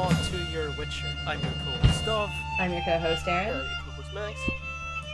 welcome to Cast a Pod to Your Witcher. I'm your co-host Dov, I'm your co-host Uh, Aaron. your co-host Max.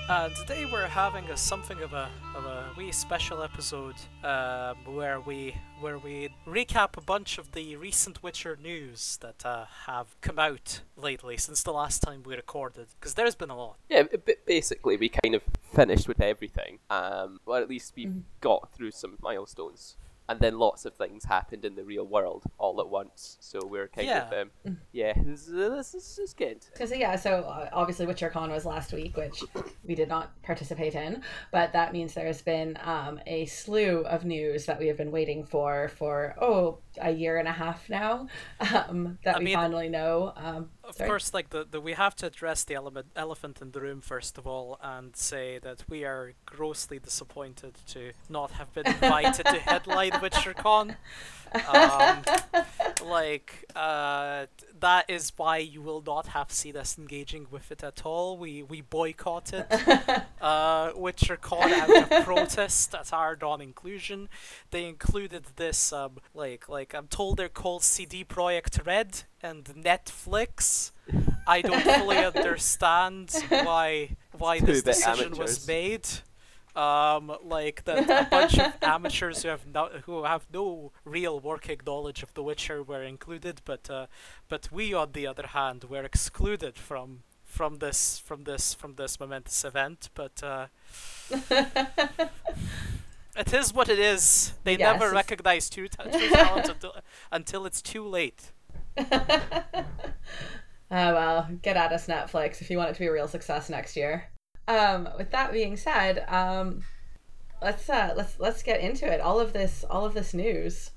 and today we're having a something of a of a wee special episode um, where we where we recap a bunch of the recent Witcher news that uh, have come out lately since the last time we recorded, because there's been a lot. Yeah, b- b- basically we kind of finished with everything. Um, well, at least we Mhm. got through some milestones, and then lots of things happened in the real world all at once. So we're kind of Yeah. um, yeah, this, this, this is good. Because yeah, so uh, obviously WitcherCon was last week, which we did not participate in, but that means there's been um, a slew of news that we have been waiting for for oh a year and a half now um, that I we mean- finally know. Um, Of sorry? course, like the, the we have to address the element, elephant in the room first of all, and say that we are grossly disappointed to not have been invited to headline WitcherCon. Um, like uh, that is why you will not have seen us engaging with it at all. We we boycotted uh, WitcherCon out of protest at our non-inclusion. They included this um, like like I'm told they're called CD Projekt Red and Netflix. I don't fully understand why why this Two-bit decision amateurs. was made. Um, like that a bunch of amateurs who have no who have no real working knowledge of The Witcher were included, but uh, but we on the other hand were excluded from from this from this from this momentous event. But uh, it is what it is. They Yes, never recognize true, ta- true talent until until it's too late. oh well, get at us Netflix if you want it to be a real success next year. Um, with that being said, um, let's uh, let's let's get into it. All of this, all of this news.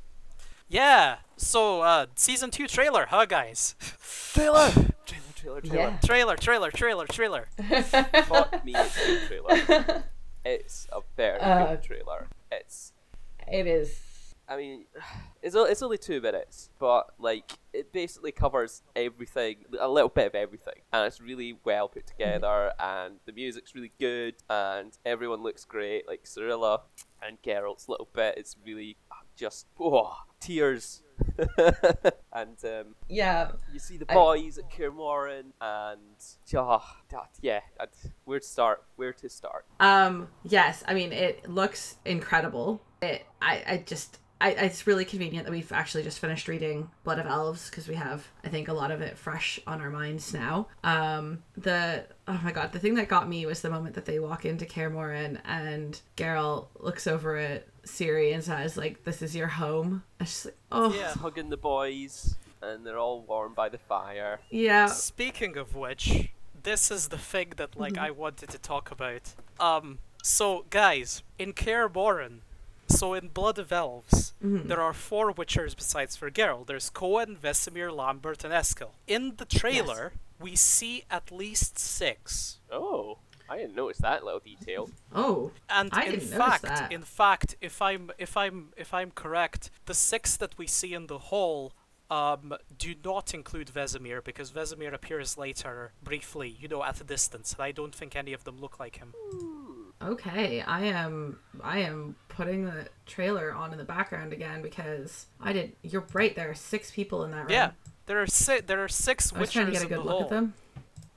Yeah. So uh, season two trailer, huh, guys? Trailer, trailer, trailer, trailer. Yeah. trailer, trailer, trailer, trailer. Fuck me, it's a trailer. It's a very Uh, good trailer. It's It is. I mean, it's o- it's only two minutes, but like it basically covers everything, a little bit of everything, and it's really well put together, and the music's really good, and everyone looks great. Like Cirilla and Geralt's little bit It's really just oh, tears, and um, Yeah, you see the I- boys at Kaer Morhen, and oh, that, yeah, that, where to start? Where to start? Um, yes, I mean it looks incredible. It I, I just I, it's really convenient that we've actually just finished reading Blood of Elves because we have I think a lot of it fresh on our minds now. Um, the oh my god, the thing that got me was the moment that they walk into Kaer Morhen and Geralt looks over at Ciri and says like, "This is your home." It's just like, oh Yeah. Hugging the boys, and they're all warmed by the fire. yeah. Speaking of which, this is the thing that like I wanted to talk about. Um, so guys, in Kaer Morhen, so in Blood of Elves, Mhm. there are four Witchers besides for Geralt. There's Cohen, Vesemir, Lambert, and Eskel. In the trailer, we see at least six. Oh, I didn't notice that little detail. Oh, And I in didn't fact, that. in fact, if I'm if I'm if I'm correct, the six that we see in the hall um, do not include Vesemir because Vesemir appears later briefly, you know, at a distance, and I don't think any of them look like him. Okay, I am I am putting the trailer on in the background again because I did. You're right. There are six people in that room. Yeah, there are six. there are six I was trying to get a good look hall. at them.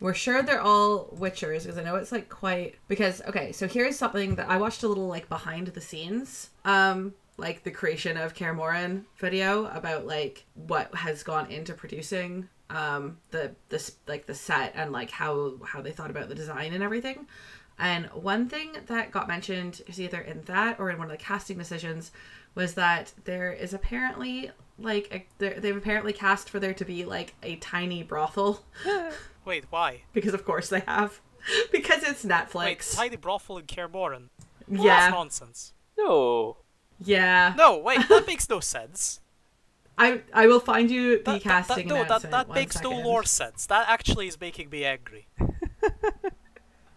We're sure they're all Witchers because I know it's like quite because okay. So here's something that I watched a little like behind the scenes, um, like the creation of Kaer Morhen video about like what has gone into producing um the this like the set and like how how they thought about the design and everything. And one thing that got mentioned is either in that or in one of the casting decisions was that there is apparently like a, they've apparently cast for there to be like a tiny brothel Wait, why? because of course they have because it's Wait, Netflix. tiny brothel in Kaer Well, yeah, that's nonsense. No. yeah. No, wait, that makes no sense. I I will find you the That, that, casting that, no, that, that One makes no second. lore sense. That actually is making me angry.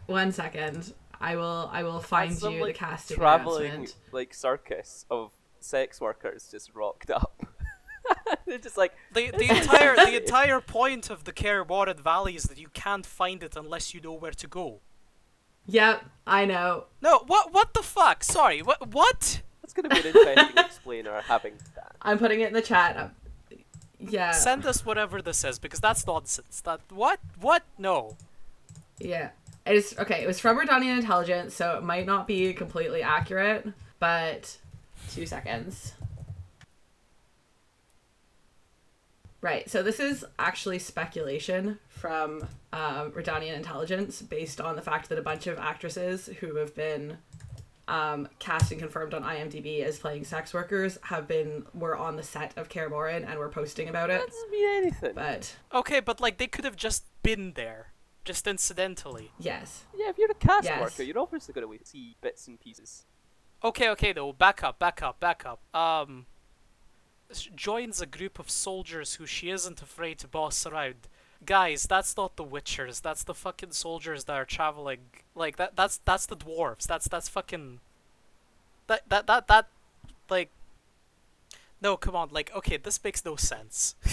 One second. I will I will find That's some, you like, the casting traveling announcement. like circus of sex workers just rocked up. They're just like The the entire the entire point of the Kaer Morhen Valley is that you can't find it unless you know where to go. Yep, I know. No, what what the fuck? Sorry, what what? that's gonna be an interesting explainer having that. I'm putting it in the chat. Uh, Yeah. Send us whatever this is because that's nonsense. That what? What? No. Yeah. It is okay, it was from Redanian Intelligence, so it might not be completely accurate, but two seconds. Right, so this is actually speculation from um, Redanian Intelligence based on the fact that a bunch of actresses who have been um, cast and confirmed on IMDb as playing sex workers have been were on the set of Kaer Morhen and were posting about it. That doesn't mean anything. But Okay, but like they could have just been there, just incidentally. yes, yeah, if you're a cast Yes. worker, you're obviously going to see bits and pieces. Okay, okay, though. Back up, back up, back up. Um, joins a group of soldiers who she isn't afraid to boss around. Guys, that's not the Witchers. That's the fucking soldiers that are traveling. Like that. That's that's the dwarves. That's that's fucking. That that that that, like. No, come on. Like, okay, this makes no sense.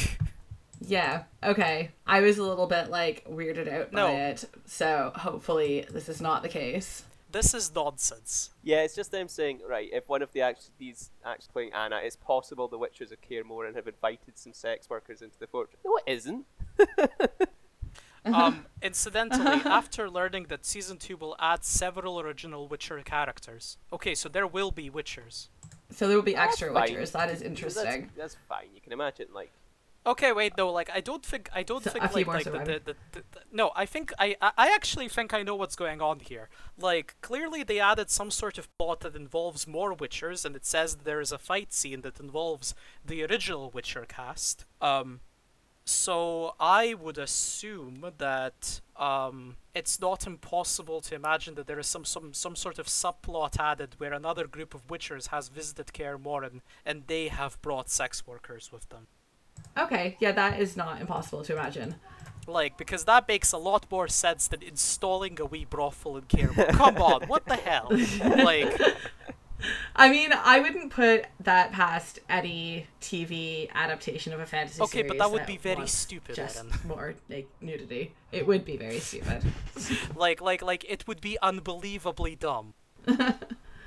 Yeah. Okay. I was a little bit like weirded out by No. it, so hopefully this is not the case. this is nonsense. Yeah, it's just them saying, right, if one of the act- these actors playing Anna, it's possible the Witches of Kaer and have invited some sex workers into the fortress. No, it isn't. Um, incidentally, after learning that season two will add several original Witcher characters. Okay, so there will be Witchers. So there will be extra fine. witchers. That is That's, interesting. that's fine. You can imagine, like, Okay, wait, no, like I don't think I don't So, think like like the, the, the, the, the no, I think I, I I actually think I know what's going on here. Like clearly they added some sort of plot that involves more Witchers, and it says there is a fight scene that involves the original Witcher cast. Um, so I would assume that um it's not impossible to imagine that there is some some some sort of subplot added where another group of Witchers has visited Kaer Morhen and they have brought sex workers with them. Okay. Yeah, that is not impossible to imagine. Like, because that makes a lot more sense than installing a wee brothel in Cairmore. Come on, what the hell? Like, I mean, I wouldn't put that past any TV adaptation of a fantasy Okay, series. but that would be very stupid, Just Aaron. more like nudity. It would be very stupid. like, like, like, it would be unbelievably dumb.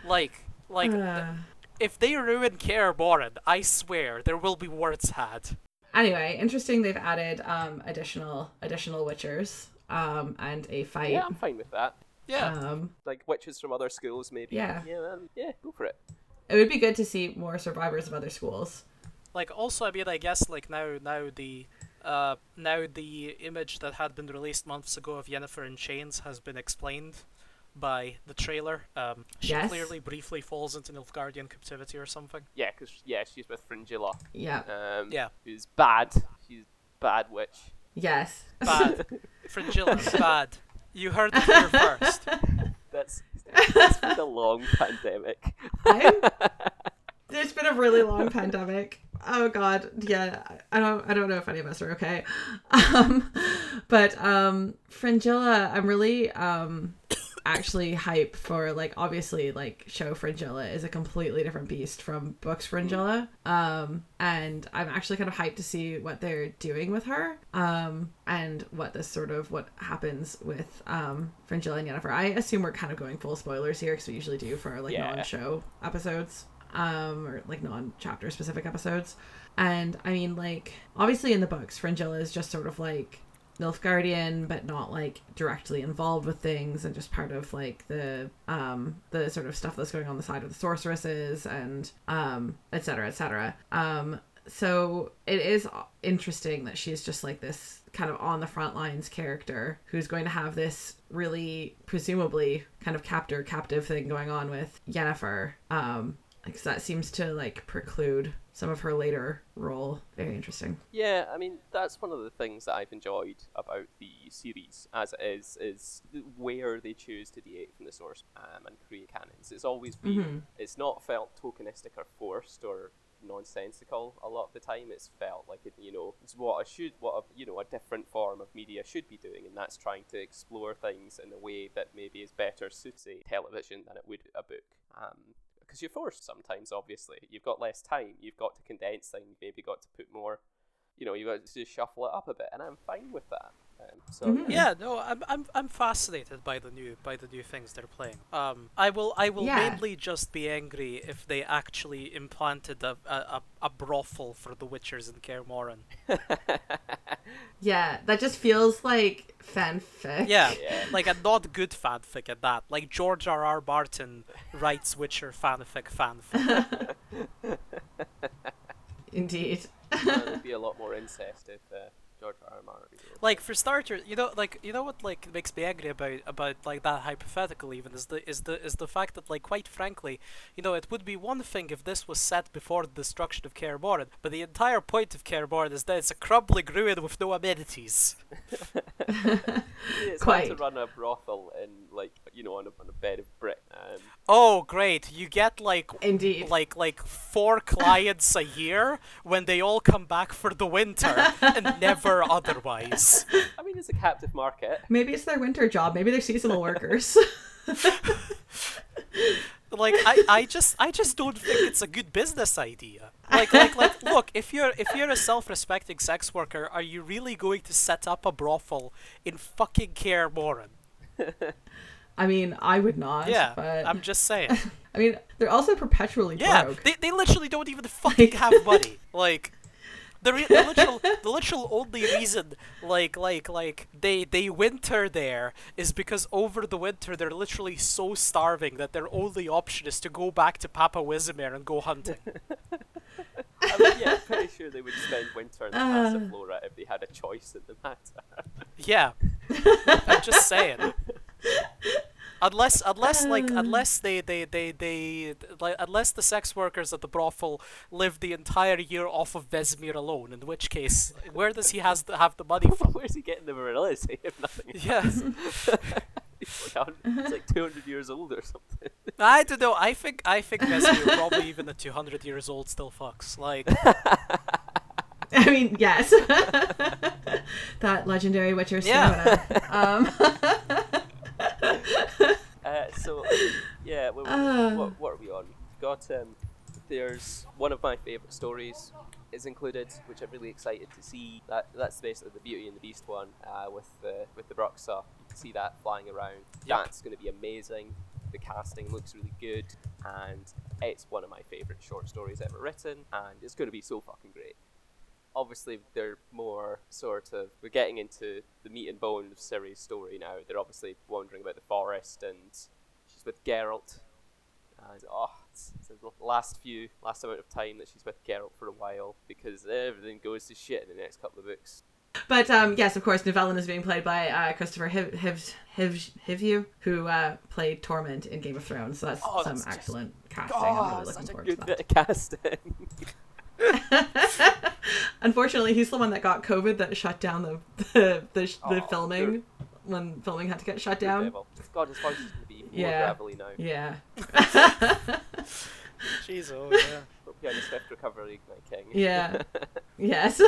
like, like, Uh, if they ruin Kaer Morhen, I swear there will be words had. anyway, interesting. They've added um additional additional witchers um and a fight. yeah, I'm fine with that. Yeah. Um, Like witches from other schools, maybe. Yeah. Yeah, man. Yeah, go for it. it would be good to see more survivors of other schools. like also i mean i guess like now now the uh now the image that had been released months ago of Yennefer in chains has been explained by the trailer um she Yes. clearly briefly falls into Nilfgaardian captivity or something Yeah, because yeah, she's with Fringilla. Yeah. Um, Yeah. Who's bad. She's bad witch. Yes. bad fragilla bad you heard it here first That's it's been a long pandemic. I'm- There's been a really long pandemic. Oh god, yeah. I don't I don't know if any of us are okay. Um but um Fringilla, I'm really um actually hype for like obviously like show Fringilla is a completely different beast from books Fringilla. Um and I'm actually kind of hyped to see what they're doing with her. Um and what this sort of what happens with um Fringilla and Yennefer. I assume we're kind of going full spoilers here because we usually do for like Yeah. non-show episodes um or like non-chapter specific episodes and i mean like obviously in the books fringilla is just sort of like Nilfgaardian, but not like directly involved with things, and just part of like the um the sort of stuff that's going on the side of the sorceresses and um et cetera, et cetera. Um, so it is interesting that she's just like this kind of on the front lines character who's going to have this really presumably kind of captor captive thing going on with Yennefer. Um, because that seems to like preclude some of her later role. Very interesting. Yeah, I mean that's one of the things that I've enjoyed about the series, as it is, is where they choose to deviate from the source um, and create canons. It's always been, Mhm. it's not felt tokenistic or forced or nonsensical. A lot of the time, it's felt like it, you know, it's what a should, what a, you know, a different form of media should be doing, and that's trying to explore things in a way that maybe is better suited to television than it would a book. Um, because you're forced sometimes obviously. You've got less time. You've got to condense things maybe got to put more you know you got to shuffle it up a bit, and I'm fine with that. Um, so Mhm. Yeah, no, I'm I'm I'm fascinated by the new by the new things they're playing. Um, I will I will Yeah. mainly just be angry if they actually implanted a a, a, a brothel for the Witchers in Kaer Morhen. Yeah, that just feels like fanfic. Yeah, Yeah. like a not good fanfic at that. Like George R. R. Martin writes Witcher fanfic fanfic. Indeed. There'd be a lot more incest if uh, George R. R. Martin. like for starters, you know, like you know what like makes me angry about about like that hypothetical even is the is the is the fact that like quite frankly, you know, it would be one thing if this was set before the destruction of Kaer Morhen, but the entire point of Kaer Morhen is that it's a crumbling ruin with no amenities. It's hard to run a brothel in like you know on a, on a bed of brick. Um, Oh great, you get like Indeed. like like four clients a year when they all come back for the winter and never otherwise. I mean, it's a captive market. Maybe it's their winter job. Maybe they're seasonal workers. like I, I just I just don't think it's a good business idea. Like like like look, if you're if you're a self-respecting sex worker, are you really going to set up a brothel in fucking Kaer Morhen? I mean, I would not. Yeah, but I'm just saying. I mean, they're also perpetually Yeah, broke. they, they literally don't even fucking have money. Like the, re- the literal the literal only reason like like like they they winter there is because over the winter they're literally so starving that their only option is to go back to Papa Vesemir and go hunting. I mean, yeah, I'm pretty sure they would spend winter in the Uh. Passiflora if they had a choice in the matter. Yeah, I'm just saying. Unless, unless, like, Uh. unless they, they, they, they, like, unless the sex workers at the brothel live the entire year off of Vesemir alone, in which case, where does he has to have the money from? Where's he getting the virility if nothing? Yes, He's like, he's like 200 years old or something. I don't know. I think, I think Vesemir probably even at 200 years old still fucks. Like, I mean, yes. that legendary Witcher Yeah. stamina. Um, Uh, so, yeah, we, we- Uh. what, what are we on? We've got, um, there's one of my favourite stories is included, which I'm really excited to see. That That's basically the Beauty and the Beast one uh, with the with the Bruxa. You can see that flying around. Yep. That's going to be amazing. The casting looks really good, and it's one of my favourite short stories ever written, and it's going to be so fucking great. Obviously, they're more sort of we're getting into the meat and bone of Ciri's story now. They're obviously wandering about the forest, and she's with Geralt. And oh, it's, it's the last few, last amount of time that she's with Geralt for a while because everything goes to shit in the next couple of books. but um, yes, of course, Nivellen is being played by uh, Kristofer Hiv- Hiv- Hiv- Hivju, who uh, played Tormund in Game of Thrones. So that's Oh, some that's just- excellent casting. I'm Oh, really looking forward good to of casting. Unfortunately, he's the one that got COVID that shut down the the, the, the Oh, filming when filming had to get shut down. God, his voice is going to be more Yeah. gravelly now. Yeah. jeez, oh yeah. Hope you had a swift recovery, king. Yeah. yes.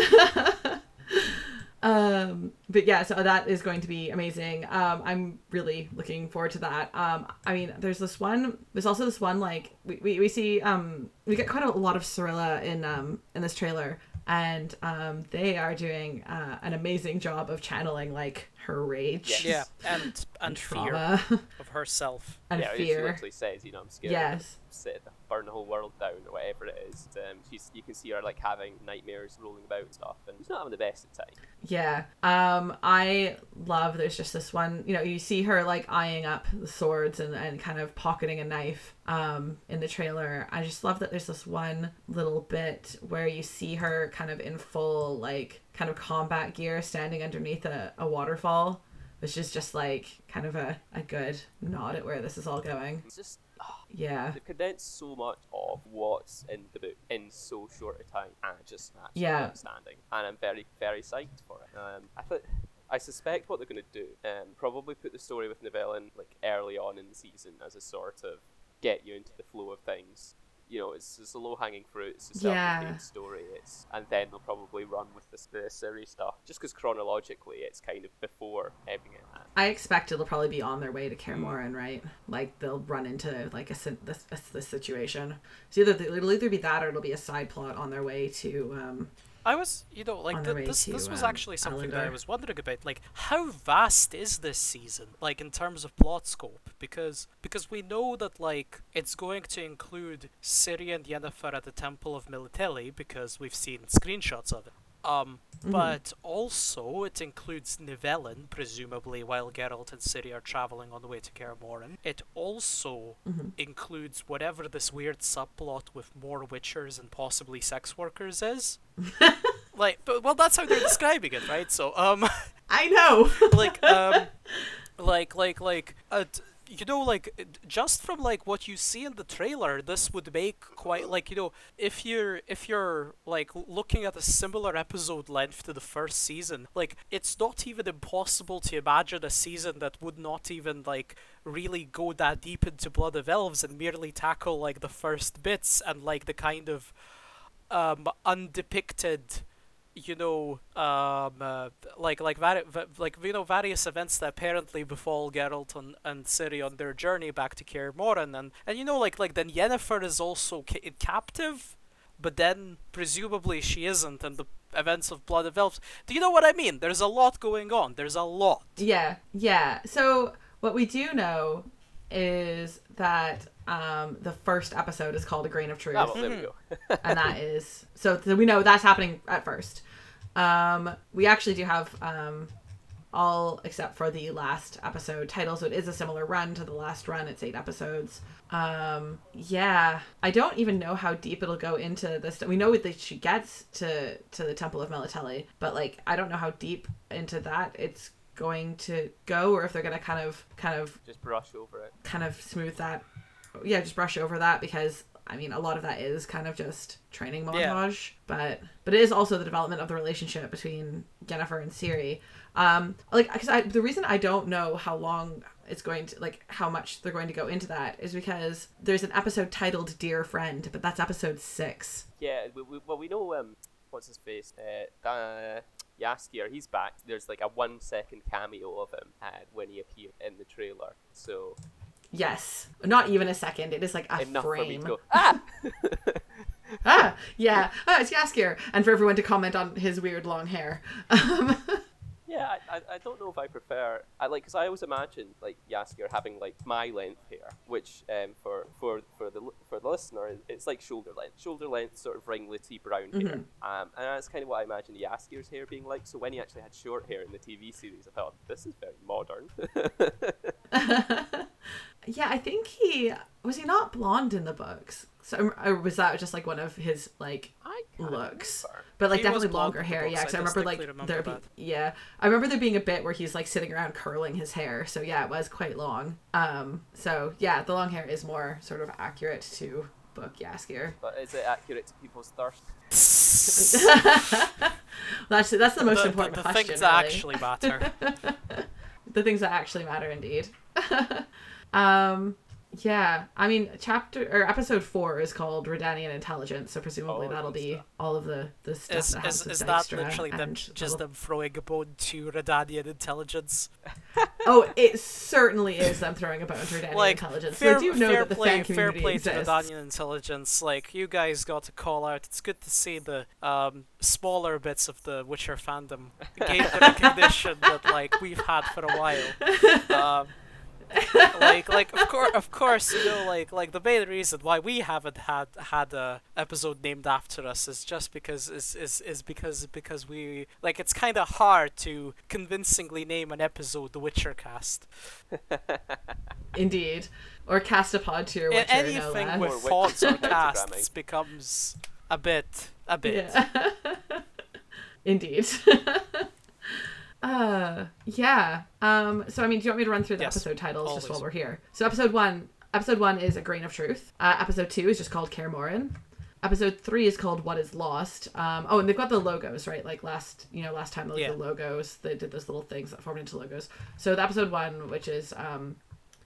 um, but yeah, so that is going to be amazing. Um, I'm really looking forward to that. Um, I mean, there's this one. There's also this one like we, we, we see um we get quite a lot of Cirilla in um in this trailer. And um, they are doing uh, an amazing job of channeling like her rage Yes. Yeah, and and fear trauma of herself. and yeah, she fear. literally says, you know, I'm scared. Yes. Sit, burn the whole world down or whatever it is. Um, she's, you can see her like having nightmares rolling about and stuff, and she's not having the best of time. Yeah. Um I love there's just this one, you know, you see her like eyeing up the swords and, and kind of pocketing a knife um in the trailer. I just love that there's this one little bit where you see her kind of in full like kind of combat gear standing underneath a, a waterfall, which is just like kind of a, a good nod at where this is all going. It's just Yeah. they've condensed so much of what's in the book in so short a time, and it just absolutely Yeah. outstanding. And I'm very, very psyched for it. Um, I thought. I suspect what they're going to do, um, probably put the story with Nivellen like early on in the season as a sort of get you into the flow of things. You know, it's, it's a low hanging fruit. It's a Yeah. self-contained story. It's and then they'll probably run with this the series stuff, just because chronologically it's kind of before everything. I expect it'll probably be on their way to Kaer right? Like they'll run into like a this, this, this situation. So either it'll either be that or it'll be a side plot on their way to um I was, you know, like On their th- way this. to, This was um, actually something that I was wondering about. Like, how vast is this season? Like in terms of plot scope, because because we know that like it's going to include Ciri and Yennefer at the Temple of Melitele because we've seen screenshots of it. Um, Mm-hmm. but also it includes Nivellen, presumably while Geralt and Ciri are traveling on the way to Kaer Morhen. It also Mm-hmm. includes whatever this weird subplot with more witchers and possibly sex workers is. like, but, well, that's how they're describing it, right? So, um, I know. like, um, like, like, like, uh, t- you know, like, uh, just from like what you see in the trailer, this would make quite like, you know, if you're if you're like looking at a similar episode length to the first season, like, it's not even impossible to imagine a season that would not even like really go that deep into Blood of Elves and merely tackle like the first bits and like the kind of um undepicted you know um uh, like like vari- va- like you know various events that apparently befall Geralt and, and Ciri on their journey back to Kaer Morhen and and you know like like then Yennefer is also ca- captive but then presumably she isn't and the events of Blood of Elves do you know what I mean there's a lot going on there's a lot Yeah, yeah. So what we do know is that um, the first episode is called "A Grain of Truth," Ah, well, there we go. and that is so, so we know that's happening at first. Um, we actually do have um, all except for the last episode title, so it is a similar run to the last run. It's eight episodes. Um, yeah, I don't even know how deep it'll go into this. We know that she gets to to the Temple of Melitele, but like I don't know how deep into that it's going to go, or if they're gonna kind of kind of Just brush over it. kind of smooth that yeah just brush over that because i mean a lot of that is kind of just training Yeah. montage but but it is also the development of the relationship between Yennefer and Ciri um like because I, the reason i don't know how long it's going to like how much they're going to go into that is because there's an episode titled dear friend but that's episode six Yeah, we, we, well, we know um, what's his face, uh, uh, Jaskier. He's back. There's like a one second cameo of him uh, when he appeared in the trailer. So yes not even a second it is like a enough frame to go. Ah, ah yeah ah it's Jaskier and for everyone to comment on his weird long hair yeah. I, I, don't know if I prefer. I like because I always imagine like Jaskier having like my length hair, which um for for for the for the listener it's like shoulder length, shoulder length sort of ringlety brown hair. Um, and that's kind of what I imagine Jaskier's hair being like. So when he actually had short hair in the TV series, I thought this is very modern. Yeah, I think he was he not blonde in the books. So or was that just like one of his like I looks? remember. But like He definitely longer hair. books, Yeah, because I remember like remember there. Be, yeah, I remember there being a bit where he's like sitting around curling his hair. So yeah, it was quite long. Um, so yeah, the long hair is more sort of accurate to book Jaskier. But is it accurate to people's thirst? That's that's the most the, important the, the question. things that really. actually matter the things that actually matter indeed um yeah i mean chapter or episode four is called redanian intelligence so presumably Oh, that'll be stuff. all of the the stuff is, that is, is that literally them just them throwing a bone to Redanian intelligence oh it certainly is them throwing a bone to redanian like intelligence fair, i do know that the play, fan fair play exists. to Redanian intelligence. Like you guys got to call out. It's good to see the um, smaller bits of the Witcher fandom gain the recognition that like we've had for a while. Um, like like of course of course you know like like the main reason why we haven't had had a episode named after us is just because is is, is because because we like it's kind of hard to convincingly name an episode the Witcher cast. indeed or cast a pod to your witcher no anything less. with Or thoughts or Witcher casts becomes a bit a bit. Yeah. Indeed. uh yeah. Um so I mean do you want me to run through the Yes, episode titles just while we're here? So episode 1 episode 1 is A Grain of Truth. Uh episode 2 is just called Kaer Morhen. Episode 3 is called What is Lost. Um oh and they've got the logos, right? Like last, you know, last time like Yeah. the logos, they did those little things that formed into logos. So the episode 1 which is um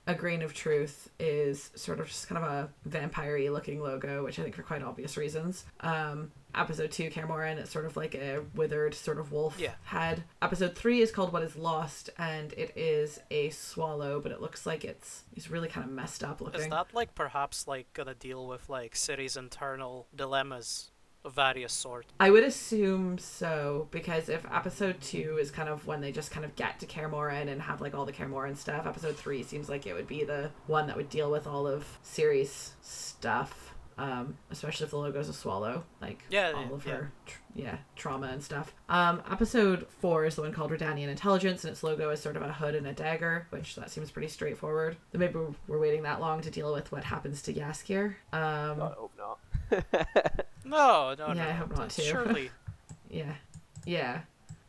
a grain of truth is sort of just kind of a vampire looking logo, which I think for quite obvious reasons. Um, episode two, Kaer Morhen, it's sort of like a withered sort of wolf Yeah. head. Episode three is called What Is Lost, and it is a swallow, but it looks like it's it's really kind of messed up looking. Is that like perhaps like gonna deal with like Ciri's internal dilemmas of various sort. I would assume so because if episode two is kind of when they just kind of get to Kaer Morhen and have like all the Kaer Morhen stuff, episode three seems like it would be the one that would deal with all of Ciri's stuff. Um, especially if the logo's a swallow, like Yeah, all of yeah. her, tr- yeah, trauma and stuff. Um, episode four is the one called Redanian Intelligence, and its logo is sort of a hood and a dagger, which that seems pretty straightforward. Then maybe we're- we're waiting that long to deal with what happens to Jaskier. Um, I hope not. No, no, Yeah, no. I hope not that's to. Surely. Yeah. Yeah.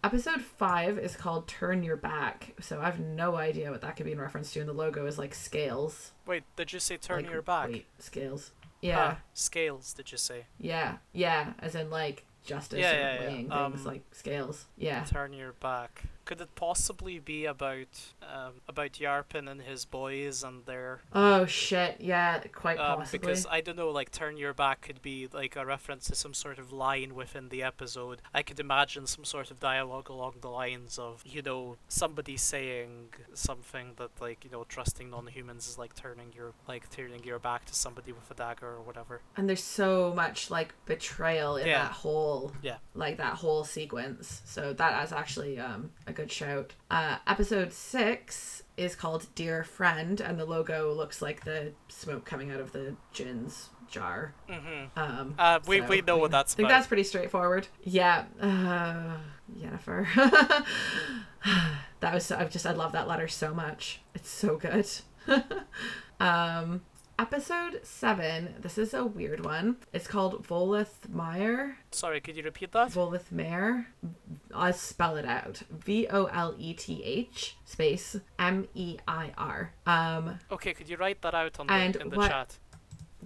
Episode five is called Turn Your Back. So I have no idea what that could be in reference to. And the logo is like scales. Wait, did you say turn like your back? weight scales. Yeah. Ah, scales, did you say? Yeah. Yeah. As in like justice Yeah, and yeah, yeah. weighing things Um, like scales. Yeah. Turn your back. Could it possibly be about um, about Yarpen and his boys and their Oh shit. Yeah, quite um, possibly. because I don't know, like turn your back could be like a reference to some sort of line within the episode. I could imagine some sort of dialogue along the lines of, you know, somebody saying something that like, you know, trusting non-humans is like turning your like turning your back to somebody with a dagger or whatever. and there's so much like betrayal in Yeah. that whole Yeah. like that whole sequence so that is actually um a good shout. Uh episode six is called dear friend and the logo looks like the smoke coming out of the djinn's jar. Mm-hmm. um Uh, we, so, we know I what mean, that's I think about. that's pretty straightforward. Yeah uh Yennefer that was I just I love that letter so much. It's so good. Um episode seven this is a weird one. It's called Voleth Meir Sorry, could you repeat that? Voleth Meir I'll spell it out. V O L E T H space M E I R. Um Okay, could you write that out on the, in the what- chat?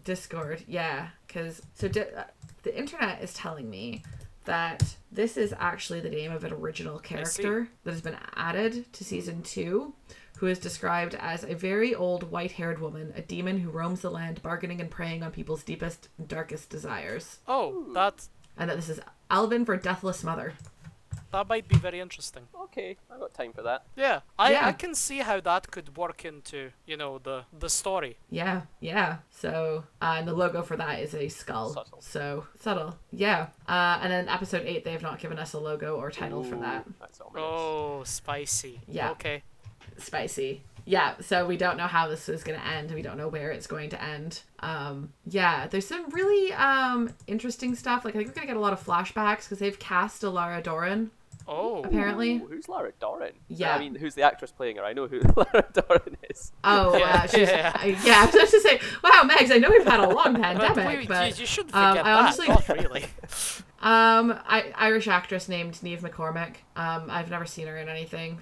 Discord, yeah, because so di- uh, the internet is telling me that this is actually the name of an original character that has been added to season two, who is described as a very old white-haired woman, a demon who roams the land, bargaining and preying on people's deepest, darkest desires, Oh, that's. and that this is Alvin for Deathless Mother. that might be very interesting. Okay, I got time for that. Yeah, I, Yeah. I can see how that could work into you know the the story. Yeah, yeah. So, uh, and the logo for that is a skull. Subtle. So subtle. Yeah. Uh, and then episode eight, they have not given us a logo or title for that. That's. Oh, spicy. Yeah. Okay. Spicy. Yeah, so we don't know how this is going to end. We don't know where it's going to end. Um, yeah, there's some really um interesting stuff. Like I think we're gonna get a lot of flashbacks because they've cast Alara Dorren. Oh. apparently. Who's Lara Dorren? Yeah. I mean, who's the actress playing her? I know who Lara Dorren is. Oh, Yeah, uh, she's, yeah. I, yeah. I was about to say, wow, Megs. I know we've had a long pandemic, wait, but you, you shouldn't um, forget I honestly- that. Not really. um, I, Irish actress named Neve McCormick. Um, I've never seen her in anything.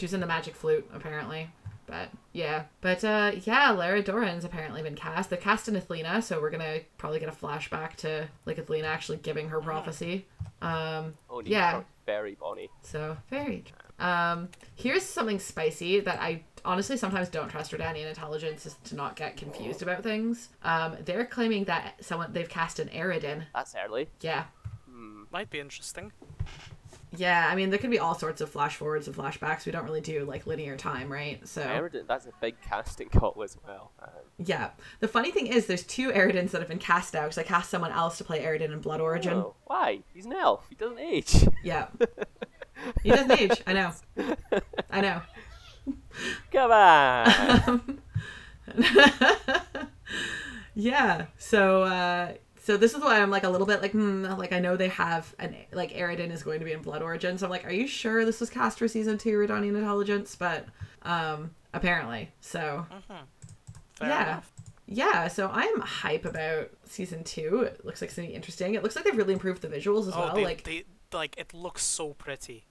She was in the Magic Flute, apparently. But yeah, but uh, yeah, Lara Dorren's apparently been cast. They're casting Athena, so we're gonna probably get a flashback to like Athena actually giving her prophecy. Um, Oh, Yeah. yeah. Very bonny. so very. Um, here's something spicy that I honestly sometimes don't trust Redanian intelligence is to not get confused about things. Um, they're claiming that someone they've cast an Eredin. That's early. Yeah, Hmm. Might be interesting. Yeah. I mean, there could be all sorts of flash forwards and flashbacks. We don't really do like linear time, right? So Eredin, that's a big casting call as well. Um, yeah. The funny thing is, there's two Eredins that have been cast out because I cast someone else to play Eredin in Blood Origin. oh, why? He's an elf. He doesn't age. Yeah. He doesn't age. I know. I know. Come on. yeah. So uh so this is why I'm like a little bit like hmm, like I know they have an like Eredin is going to be in Blood Origin, so I'm like, are you sure this was cast for season two Redanian Intelligence? But um apparently. So Mm-hmm. Yeah. enough. yeah, so I'm hype about season two. It looks like be interesting. It looks like they've really improved the visuals as Oh, well. they, like they like it looks so pretty.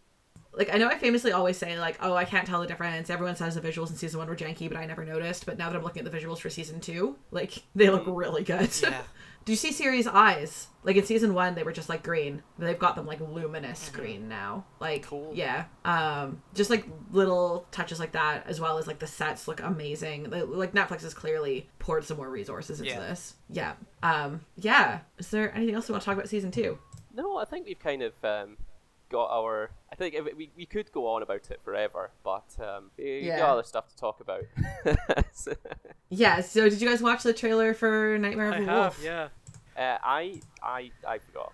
like I know I famously always say like, oh, I can't tell the difference. Everyone says the visuals in season one were janky, but I never noticed. But now that I'm looking at the visuals for season two, like they look really good. Yeah. Do you see Ciri's eyes? Like in season one, they were just like green. They've got them like luminous green now. Like Cool. yeah, um, just like little touches like that, as well as like the sets look amazing. Like like, Netflix has clearly poured some more resources into Yeah. this. Yeah, um, yeah. Is there anything else you want to talk about season two? no, I think we've kind of um, got our. I think if it, we, we could go on about it forever, but um, we Yeah. got other stuff to talk about. So- Yeah. So did you guys watch the trailer for Nightmare of I the have, Wolf? yeah. Uh, I I I forgot.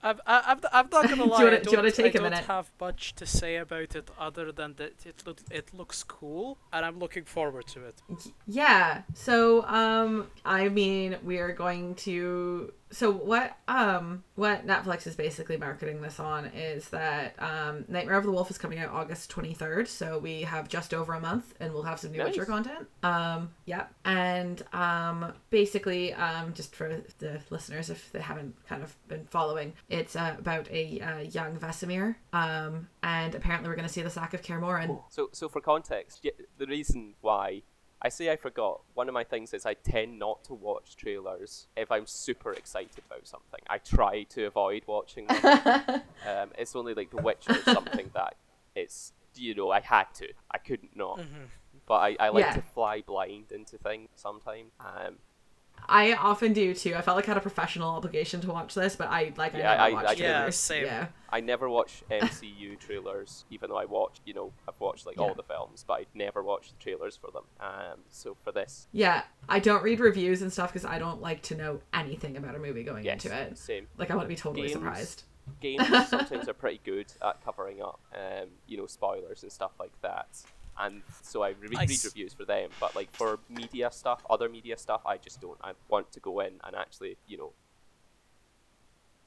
I've, I- I'm, I'm not gonna Do you lie. wanna- I do you wanna don't- take I a don't minute? have much to say about it other than that it look, it looks cool, and I'm looking forward to it. Yeah. So, um, I mean, we are going to. So what? Um, what Netflix is basically marketing this on is that um, Nightmare of the Wolf is coming out August twenty third. So we have just over a month, and we'll have some new Nice. Witcher content. Um, yeah, and um, basically, um, just for the listeners if they haven't kind of been following, it's uh, about a uh, young Vesemir. Um, and apparently we're going to see the sack of Kaer Morhen. So so for context, the reason why I say I forgot, one of my things is I tend not to watch trailers if I'm super excited about something. I try to avoid watching them. um, it's only like The Witcher or something that it's you know I had to. I couldn't not. But I, I like Yeah. to fly blind into things sometimes. Um, I often do too. I felt like I had a professional obligation to watch this, but I like I Yeah, never I- watched I- Yeah, trailers. same. Yeah. I never watch MCU trailers, even though I watch, you know, I've watched like all the films, but I never watch the trailers for them. Um, so for this, Yeah, I don't read reviews and stuff because I don't like to know anything about a movie going yes, into it. same. Like I want to be totally Games. surprised. Games sometimes are pretty good at covering up, um, you know, spoilers and stuff like that. And so I re- I read s- reviews for them, but like for media stuff, other media stuff, I just don't. I want to go in and actually, you know.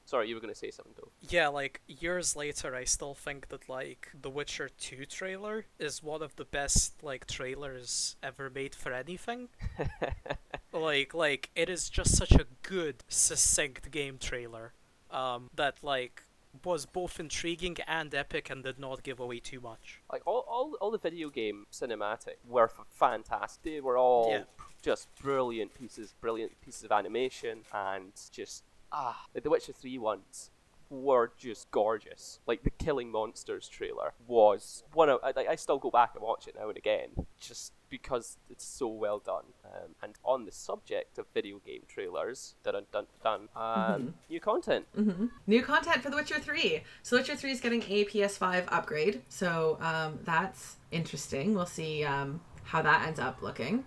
Sorry, you were going to say something though. Yeah, like years later, I still think that like the Witcher 2 trailer is one of the best like trailers ever made for anything. like like it is just such a good succinct game trailer um that like was both intriguing and epic and did not give away too much. like all, all, all the video game cinematic were f- fantastic. They were all Yeah. just brilliant pieces, brilliant pieces of animation, and just ah, like the Witcher Three ones were just gorgeous. Like the Killing Monsters trailer was one of I, I still go back and watch it now and again, just because it's so well done. Um, and on the subject of video game trailers, dun dun dun, um, new content. hmm New content for The Witcher 3. So the Witcher 3 is getting a PS5 upgrade. So um, that's interesting. We'll see um, how that ends up looking.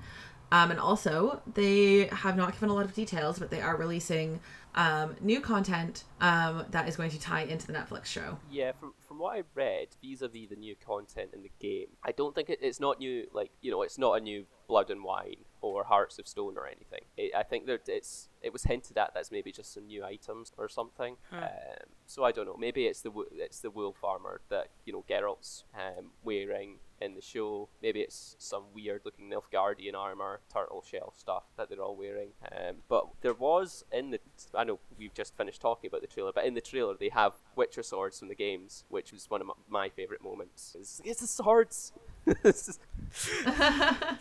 Um, and also, they have not given a lot of details, but they are releasing um, new content um, that is going to tie into the Netflix show. Yeah, from from what I read, vis-a-vis the new content in the game, I don't think it, it's not new. Like you know, it's not a new Blood and Wine or Hearts of Stone or anything. It, I think that it's it was hinted at that's maybe just some new items or something. Huh. Um, so I don't know. Maybe it's the it's the wool farmer that you know Geralt's um, wearing in the show. Maybe it's some weird looking Nilfgaardian armor, turtle shell stuff that they're all wearing. Um, but there was in the I know we've just finished talking about the trailer, but in the trailer they have Witcher swords from the games, which was one of my, favorite moments. It's, it's the swords.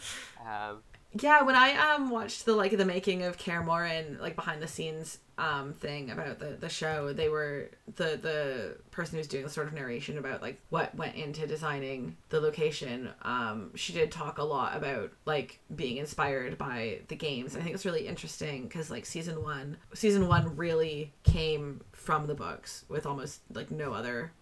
Um, Yeah, when I um watched the like the making of Kaer Morhen, like behind the scenes um thing about the the show, they were the the person who's doing the sort of narration about like what went into designing the location. Um, she did talk a lot about like being inspired by the games. I think it's really interesting because like season one, season one really came from the books with almost like no other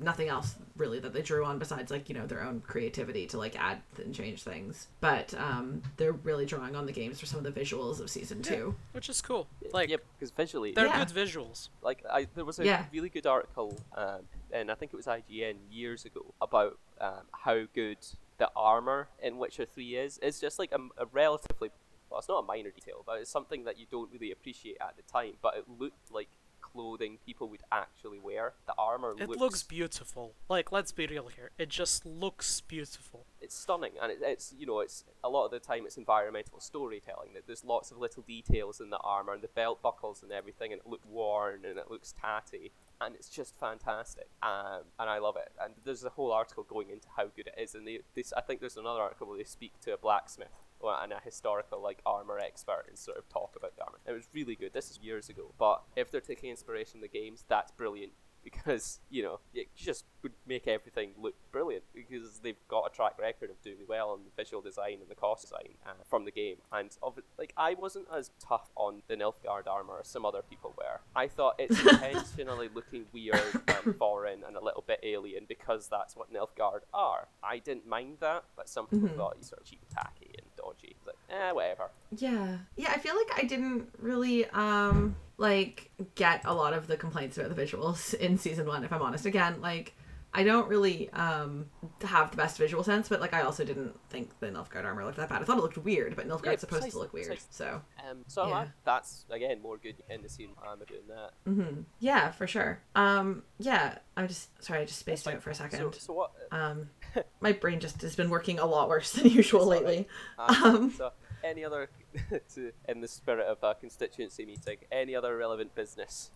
nothing else really that they drew on besides like you know their own creativity to like add and change things but um they're really drawing on the games for some of the visuals of season two Which is cool. Like yeah, because visually, they're Yeah. good visuals. like I, there was a Yeah. really good article, um, and I think it was IGN years ago about um, how good the armor in Witcher Three is. It's just like a, a relatively, well, it's not a minor detail, but it's something that you don't really appreciate at the time. But it looked like clothing people would actually wear. The armor It looks, looks beautiful. Like let's be real here. It just looks beautiful. it's stunning, and it, it's you know it's a lot of the time it's environmental storytelling. That there's lots of little details in the armor and the belt buckles and everything, and it looks worn and it looks tatty, and it's just fantastic. Um, and I love it. And there's a whole article going into how good it is, and they, this I think there's another article where they speak to a blacksmith and a historical like armor expert and sort of talk about the armor. It was really good. This is years ago, but if they're taking inspiration from the games, that's brilliant because you know it just would make everything look brilliant because they've got a track record of doing well on the visual design and the cost design uh, from the game. And of it, like I wasn't as tough on the Nilfgaard armor as some other people were. I thought it's intentionally looking weird and foreign and a little bit alien because that's what Nilfgaard are. I didn't mind that, but some people thought it's sort of cheap, tacky, and dodgy. It's like, eh, whatever. Yeah. Yeah, I feel like I didn't really um like get a lot of the complaints about the visuals in season 1 if I'm honest. Again, like I don't really um have the best visual sense, but like I also didn't think the Nilfgaard armor looked that bad. I thought it looked weird, but Nilfgaard's Yeah, supposed to look weird. So, Um, so Yeah. I, that's again more good in the scene. I'm doing that. mhm. yeah, for sure. Um yeah, I'm just sorry, I just spaced That's out for a So, second. so what? Um my brain just has been working a lot worse than usual lately. Um, Um, so any other, to, in the spirit of a constituency meeting, any other relevant business?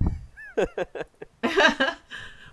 well,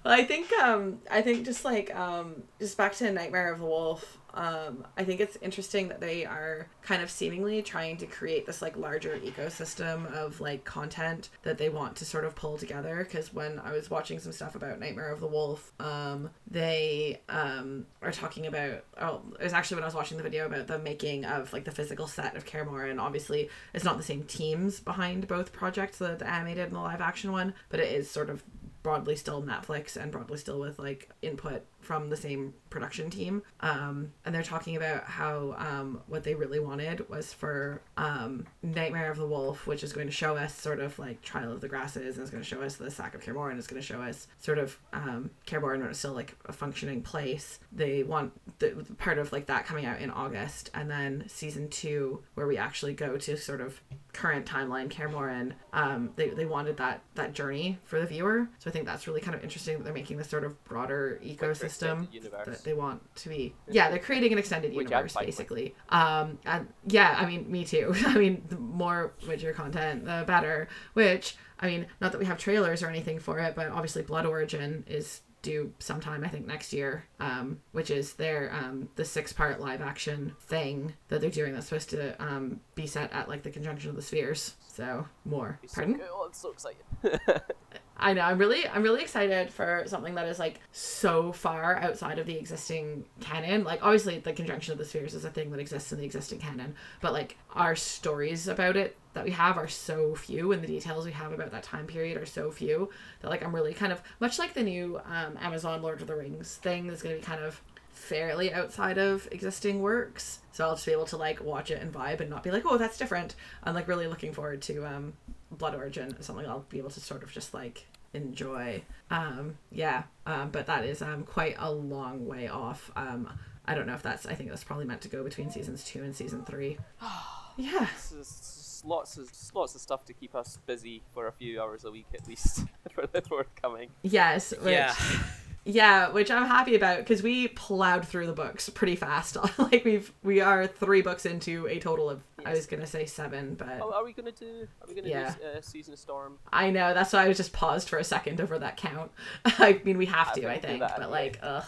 I think um I think just like um just back to Nightmare of the Wolf, um I think it's interesting that they are kind of seemingly trying to create this like larger ecosystem of like content that they want to sort of pull together. Because when I was watching some stuff about Nightmare of the Wolf, um they um are talking about oh it was actually when I was watching the video about the making of like the physical set of Kaer and Obviously, it's not the same teams behind both projects, the, the animated and the live action one, but it is sort of broadly still Netflix and broadly still with like input from the same production team. Um, and they're talking about how um, what they really wanted was for um, Nightmare of the Wolf, which is going to show us sort of like Trial of the Grasses and it's going to show us the Sack of Kaer Morhen. It's going to show us sort of um, Kaer Morhen is still like a functioning place. They want the part of like that coming out in August, and then season two where we actually go to sort of current timeline Kaer Morhen. Um, they they wanted that that journey for the viewer, so I think that's really kind of interesting that they're making this sort of broader ecosystem that they want to be. Yeah, they're creating an extended Which universe basically. Um, and yeah, I mean, me too. I mean, the more Witcher content, the better. Which I mean, not that we have trailers or anything for it, but obviously Blood Origin is due sometime I think next year, um, which is their um, the six part live action thing that they're doing that's supposed to um, be set at like the conjunction of the spheres. So more. It's so Pardon? good. Oh, I'm so excited. I know. I'm really, I'm really excited for something that is like so far outside of the existing canon. Like, obviously, the conjunction of the spheres is a thing that exists in the existing canon, but like our stories about it that we have are so few, and the details we have about that time period are so few that like I'm really kind of much like the new um, Amazon Lord of the Rings thing that's gonna be kind of fairly outside of existing works. So I'll just be able to like watch it and vibe and not be like, oh, that's different. I'm like really looking forward to um, Blood Origin, something I'll be able to sort of just like enjoy. Um, yeah, um, but that is um, quite a long way off. Um, I don't know if that's. I think that's probably meant to go between seasons two and season three. yeah. It's just lots of lots of stuff to keep us busy for a few hours a week at least for the forthcoming. Yes. Which, Yeah. Yeah, which I'm happy about because we plowed through the books pretty fast. like we've we are three books into a total of I was gonna say seven, but Oh, are we gonna do? Are we gonna Yeah. do uh, season of storm? I know that's why I was just paused for a second over that count. I mean, we have I to, think I think, that but anyway. like, ugh.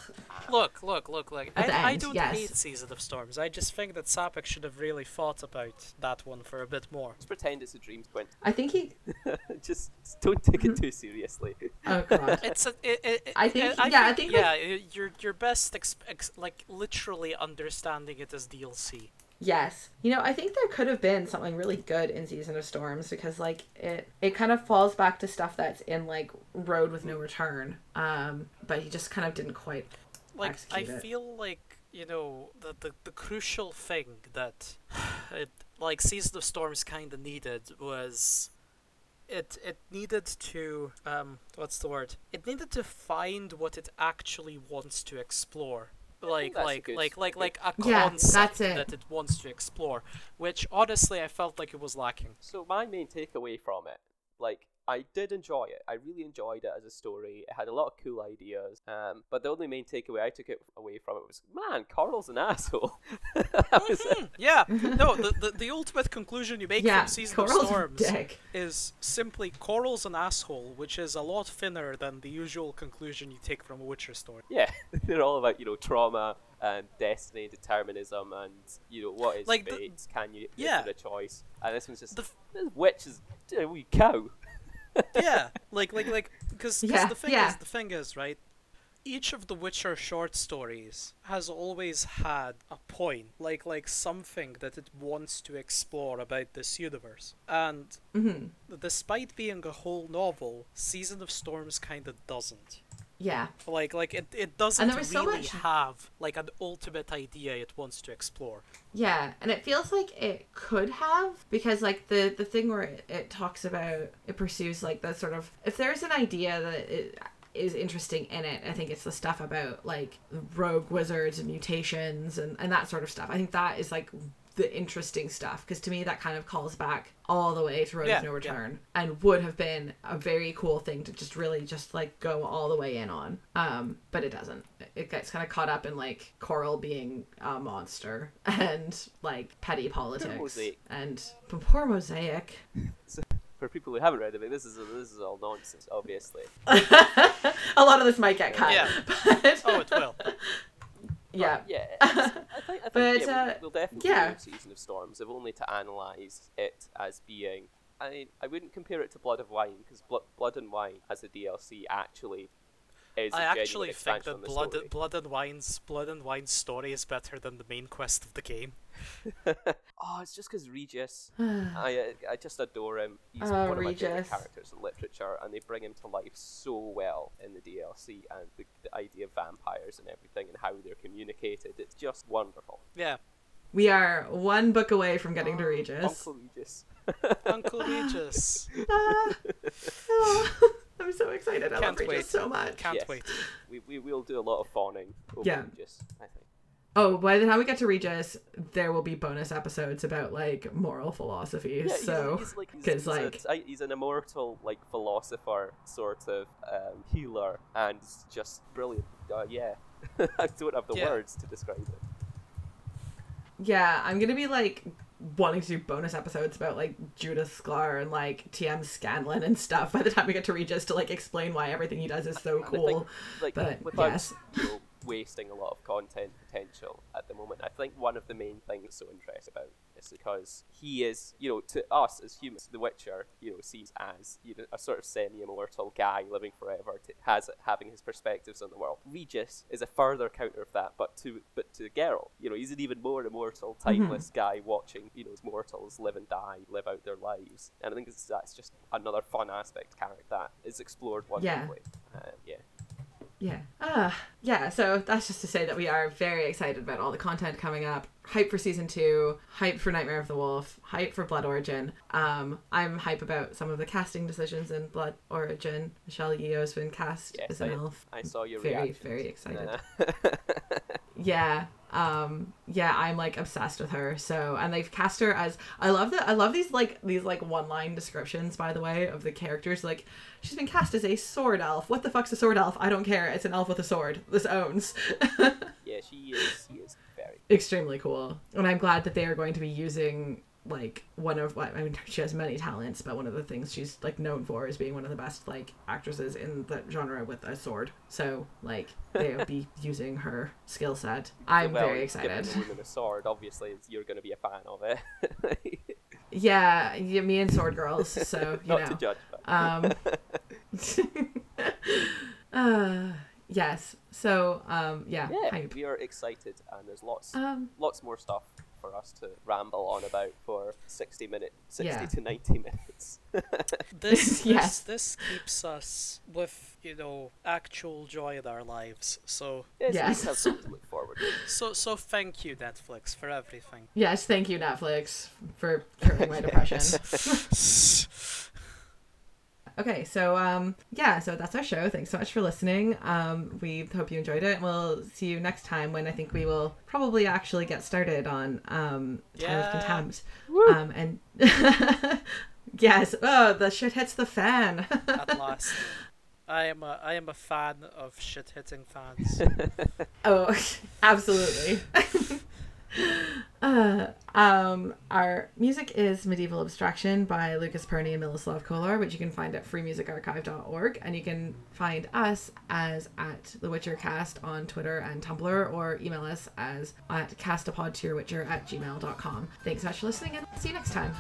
Look, look, look, look. At the I, I don't yes. hate Season of Storms. I just think that Sapek should have really thought about that one for a bit more. Just pretend it's a dream, Quint. I think he. just, just don't take it too seriously. Oh god. It's a, it, it, I think- I yeah, I think, yeah, y- your your best ex- ex- like literally understanding it as DLC. Yes. You know, I think there could have been something really good in Season of Storms because like it it kind of falls back to stuff that's in like Road with No Return. Um, but he just kind of didn't quite Like I it. feel like you know the the, the crucial thing that it like Season of Storms kind of needed was it it needed to um what's the word? It needed to find what it actually wants to explore. Like like good- like like good- like a Yeah, concept that's it. that it wants to explore which honestly i felt like it was lacking. So my main takeaway from it, like I did enjoy it. I really enjoyed it as a story. It had a lot of cool ideas. Um, but the only main takeaway I took it away from it was, man, Coral's an asshole. that was it. yeah no the, the the ultimate conclusion you make Yeah, from season Coral's of storms dick. is simply coral's an asshole which is a lot thinner than the usual conclusion you take from a witcher story Yeah, they're all about you know trauma and destiny, determinism, and you know what is Like the- Can you yeah. give it a choice? And this one's just The f- this witch is a wee cow. Yeah, like like like because Yeah, the thing yeah. is the thing is right. Each of the Witcher short stories has always had a point, like like something that it wants to explore about this universe. And hmm despite being a whole novel, Season of Storms kind of doesn't. Yeah. Like like it, it doesn't was so really much- have like an ultimate idea it wants to explore. Yeah, and it feels like it could have because like the the thing where it, it talks about it pursues like the sort of if there's an idea that it is interesting in it, I think it's the stuff about like rogue wizards and mutations and and that sort of stuff. I think that is like the interesting stuff because to me that kind of calls back all the way to Road Yeah, of No yeah. Return and would have been a very cool thing to just really just like go all the way in on. Um, but it doesn't. It gets kind of caught up in like Coral being a monster and like petty politics and poor Mozaïk. For people who haven't read it, this is this is all nonsense, obviously. a lot of this might get cut. Yeah. But, Oh, it will. Yeah. Yeah, I think, I think But, yeah, uh, we'll, we'll definitely yeah. do Season of Storms, if only to analyse it as being. I mean, I wouldn't compare it to Blood of Wine because Blood, Blood and Wine as a DLC actually is. a I actually think that Blood. Blood and Wine's Blood and Wine's story is better than the main quest of the game. oh, it's just because Regis. I uh, I just adore him. He's Oh, one of my favorite characters in literature, and they bring him to life so well in the DLC and the, the idea of vampires and everything and how they're communicated. It's just wonderful. Yeah, we are one book away from getting to Regis. Uncle Regis. Uncle Regis. Ah. Oh, I'm so excited. I Can't love Regis wait. so much. Can't Yes. wait. We, we will do a lot of fawning over Yeah. Regis, I think. Oh, by the time we get to Regis, there will be bonus episodes about like moral philosophy. Yeah, he's, so, he's like he's, 'cause, he's, like- a, he's an immortal like philosopher sort of um, healer, and just brilliant. Uh, yeah, I don't have the Yeah. words to describe it. yeah, I'm gonna be like wanting to do bonus episodes about like Judith Shklar and like TM Scanlon and stuff. By the time we get to Regis, to like explain why everything he does is so cool. think, like, but, yes. Wasting a lot of content potential at the moment, I think one of the main things that's so interesting about is because he is, you know, to us as humans, The Witcher, you know, sees as you know a sort of semi-immortal guy living forever, to, has having his perspectives on the world. Regis is a further counter of that, but to but to Geralt, you know, he's an even more immortal, timeless guy watching, you know, his mortals live and die, live out their lives, and I think it's, that's just another fun aspect character that is explored Yeah. wonderfully. Uh, yeah. Yeah. Ah, yeah. So that's just to say that we are very excited about all the content coming up. Hype for season two. Hype for Nightmare of the Wolf. Hype for Blood Origin. Um, I'm hype about some of the casting decisions in Blood Origin. Michelle Yeoh's been cast Yes, as an I- elf. I saw your very, reaction. very excited. Uh, Yeah. Um yeah, I'm like obsessed with her. So and they've cast her as I love that I love these like these like one line descriptions by the way of the characters like she's been cast as a sword elf. What the fuck's a sword elf? I don't care. It's an elf with a sword. This owns. yeah, she is. She is very. Extremely cool. And I'm glad that they are going to be using like one of what I mean she has many talents, but one of the things she's like known for is being one of the best like actresses in the genre with a sword. So like they'll be using her skill set. I'm well, very excited. the woman a sword, obviously, you're going to be a fan of it. Yeah, yeah, me and sword girls. So you Not know. to judge, but Um, uh, yes. So um, yeah, yeah, we are excited, and there's lots, Um, lots more stuff for us to ramble on about for 60 minutes, 60 Yeah. to 90 minutes. This, Yes. this this keeps us with you know actual joy in our lives. So yes, Yes. have something to look forward to. so so thank you Netflix for everything. yes, thank you Netflix for curing my depression. Okay, so um, yeah, so that's our show. Thanks so much for listening. Um, we hope you enjoyed it. We'll see you next time when I think we will probably actually get started on um, Time of Yeah. Contempt. Um, and yes, oh, the shit hits the fan. At last, I am a I am a fan of shit hitting fans. Oh, absolutely. Uh, um, our music is Medieval Abstraction by Lucas Perney and Miloslav Kolar, which you can find at freemusicarchive.org. And you can find us as at The Witcher Cast on Twitter and Tumblr, or email us as at castapodtoyourwitcher at gmail.com. Thanks so much for listening, and see you next time.